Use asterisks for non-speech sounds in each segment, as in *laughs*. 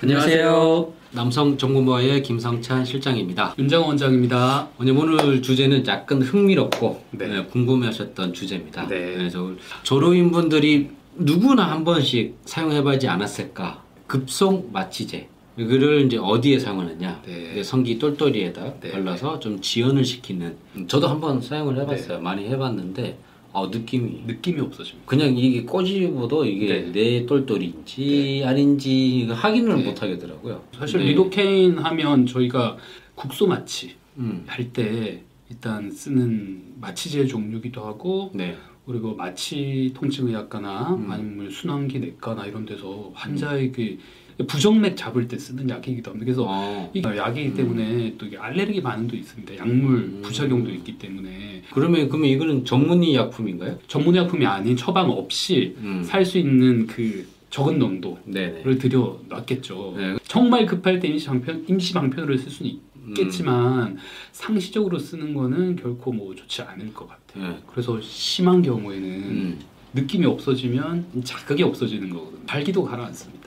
안녕하세요. 남성 정보모의 김성찬 실장입니다. 윤정원 원장입니다. 오늘 오늘 주제는 약간 흥미롭고 네. 네, 궁금해하셨던 주제입니다. 네. 그래서 조로인 분들이 누구나 한 번씩 사용해보지 않았을까? 급속 마취제. 이거를 이제 어디에 사용하느냐? 네. 성기 똘똘이에다 네. 발라서 좀 지연을 시키는. 음, 저도 한번 사용을 네. 해봤어요. 많이 해봤는데 어, 느낌이 느낌이 없어집니다. 그냥 이게 꼬집어도 이게 내 똘똘인지 아닌지 이거 확인을 네. 못 하겠더라고요. 사실 네. 리도케인 하면 저희가 국소 마취 음. 할때 일단 쓰는 마취제 종류기도 하고 네. 그리고 마취 통증의학과나 음. 아니면 순환기 내과나 이런 데서 환자에게 부정맥 잡을 때 쓰는 약이기도 합니다. 그래서 어. 이 약이기 때문에 또 이게 알레르기 반응도 있습니다. 약물 음. 부작용도 있기 때문에 그러면 그러면 이거는 전문의 약품인가요? 전문의 약품이 아닌 처방 없이 음. 살수 있는 그 적은 농도를 네네. 들여 놨겠죠. 네. 정말 급할 때 임시 방편 임시 방편으로 쓸 수는 음. 있겠지만 상시적으로 쓰는 거는 결코 뭐 좋지 않을 것 같아요. 네. 그래서 심한 경우에는 음. 느낌이 없어지면 자극이 없어지는 거거든요. 발기도 가라앉습니다.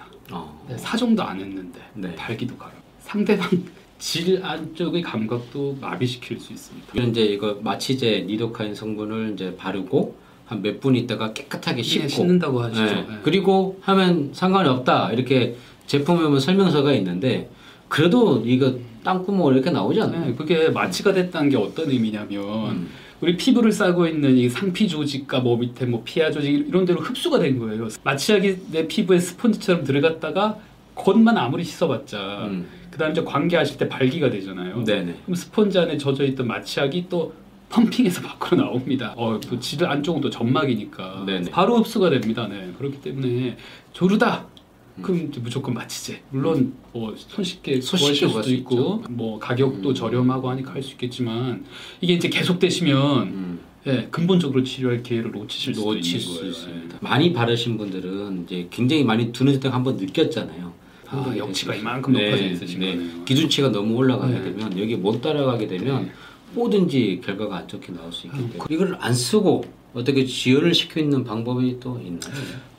어. 네, 사정도 안 했는데 네. 발기도 가라. 상대방 *laughs* 질 안쪽의 감각도 마비시킬 수 있습니다. 이런 이제 이거 마취제 니도카인 성분을 이제 바르고 한 몇 분 있다가 깨끗하게 씻고 네, 씻는다고 하시죠. 네. 네. 그리고 하면 상관이 없다 이렇게 제품에 보면 설명서가 있는데 그래도 이거 땅구멍 이렇게 나오지 않나요? 네, 그게 마취가 됐다는 게 어떤 의미냐면 음. 우리 피부를 싸고 있는 이 상피 조직과 뭐 밑에 뭐 피하 조직 이런 데로 흡수가 된 거예요. 마취약이 내 피부에 스펀지처럼 들어갔다가 겉만 아무리 씻어봤자 음. 그다음 이제 관계하실 때 발기가 되잖아요. 네네. 그럼 스펀지 안에 젖어 있던 마취약이 또 펌핑해서 *laughs* 밖으로 나옵니다. 어, 또질 안쪽은 또 점막이니까 네네. 바로 흡수가 됩니다. 네. 그렇기 때문에 조르다. 음. 그럼 무조건 마취제. 물론 뭐 손쉽게 구하실 수도 수 있고 뭐 가격도 음. 저렴하고 하니까 할 수 있겠지만 이게 이제 계속되시면 음. 예, 근본적으로 치료할 기회를 놓치실 수도 놓칠 있는 수 거예요. 있습니다. 많이 바르신 분들은 이제 굉장히 많이 두는 때 한번 느꼈잖아요. 아, 역치가 이만큼 높아져 있으신 거네요. 기준치가 너무 올라가게 네. 되면 여기 못 따라가게 되면 네. 뭐든지 결과가 안 좋게 나올 수 있기 아유, 때문에 이걸 안 쓰고 어떻게 지연을 시켜 있는 방법이 또 있나요?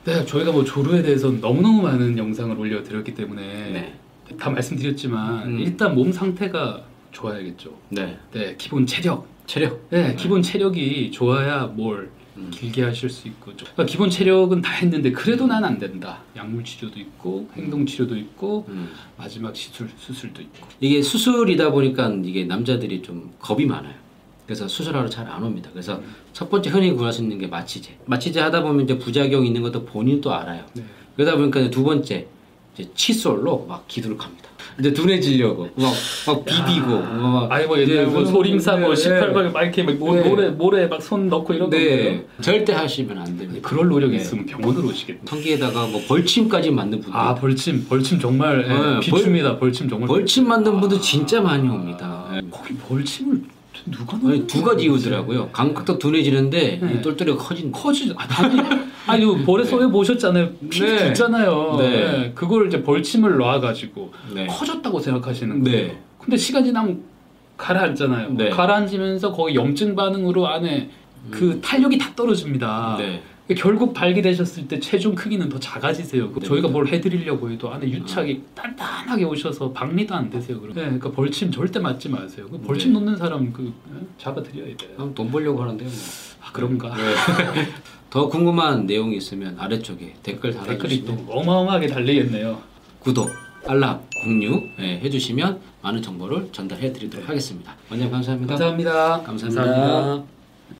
네, 저희가 뭐 조루에 대해서 너무너무 많은 영상을 올려드렸기 때문에 네. 다 말씀드렸지만 음. 일단 몸 상태가 좋아야겠죠. 네. 네, 기본 체력. 체력. 네, 기본 체력이 좋아야 뭘 음. 길게 하실 수 있고 그러니까 기본 체력은 다 했는데 그래도 난 안 된다. 약물 치료도 있고 행동 치료도 있고 음. 마지막 시술 수술도 있고. 이게 수술이다 보니까 이게 남자들이 좀 겁이 많아요. 그래서 수술하러 잘 안 옵니다. 그래서 음. 첫 번째 흔히 구할 수 있는 게 마취제. 마취제 하다 보면 이제 부작용 있는 것도 본인도 알아요. 네. 그러다 보니까 두 번째 이제 칫솔로 막 기도를 갑니다. 이제 둔해지려고 막, 막 비비고 막 아니 뭐 옛날 뭐 네, 소림사 뭐 네, 18박 막 이렇게 막 모- 네. 모래 모래 막 손 넣고 이런 네. 건데요. 절대 하시면 안 됩니다. 그럴 노력이 네. 있으면 병원으로 오시겠네. 성기에다가 뭐 벌침까지 만든 분들 아 벌침 벌침 정말 예, 네, 비춥니다. 벌침 정말 벌침 만든 분들 아. 진짜 많이 옵니다. 네. 거기 벌침을 누가 아니, 두 가지? 이유더라고요. 감각도 둔해지는데 네. 이 똘똘이가 커진다. 커지 아, *laughs* 아니 아니 볼에 쏘여 보셨잖아요. 피 네. 있잖아요. 네. 네. 그걸 이제 벌침을 놔 가지고 네. 커졌다고 생각하시는 거예요. 네. 근데 시간 지나면 가라앉잖아요. 네. 가라앉으면서 거기 염증 반응으로 안에 그 탄력이 다 떨어집니다. 네. 결국 발기되셨을 때 체중 크기는 더 작아지세요. 그 네. 저희가 뭘 해드리려고 해도 안에 유착이 단단하게 오셔서 박리도 안 되세요. 그럼. 네, 그러니까 벌침 절대 맞지 마세요. 그 벌침 네. 놓는 사람 그 예? 잡아드려야 돼요. 그럼 돈 벌려고 하는데요. 뭐. 아 그런가? 네. *laughs* 더 궁금한 내용이 있으면 아래쪽에 댓글 댓글이 달아주시면 또 어마어마하게 달리겠네요. 구독, 알람, 공유 예, 해주시면 많은 정보를 전달해 드리도록 하겠습니다. 원장님 감사합니다. 감사합니다. 감사합니다.